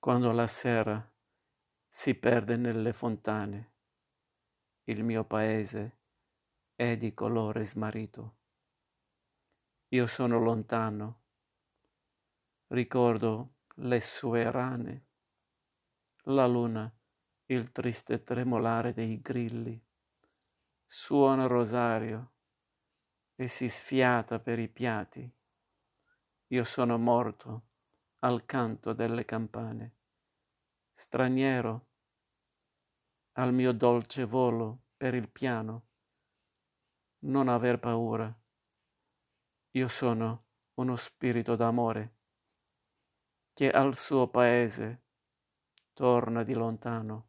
quando la sera si perde nelle fontane. Il mio paese è di colore smarrito. Io sono lontano, ricordo le sue rane, la luna, il triste tremolare dei grilli, suona rosario e si sfiata per i piatti. Io sono morto al canto delle campane, straniero al mio dolce volo per il piano. Non aver paura. Io sono uno spirito d'amore che al suo paese torna di lontano.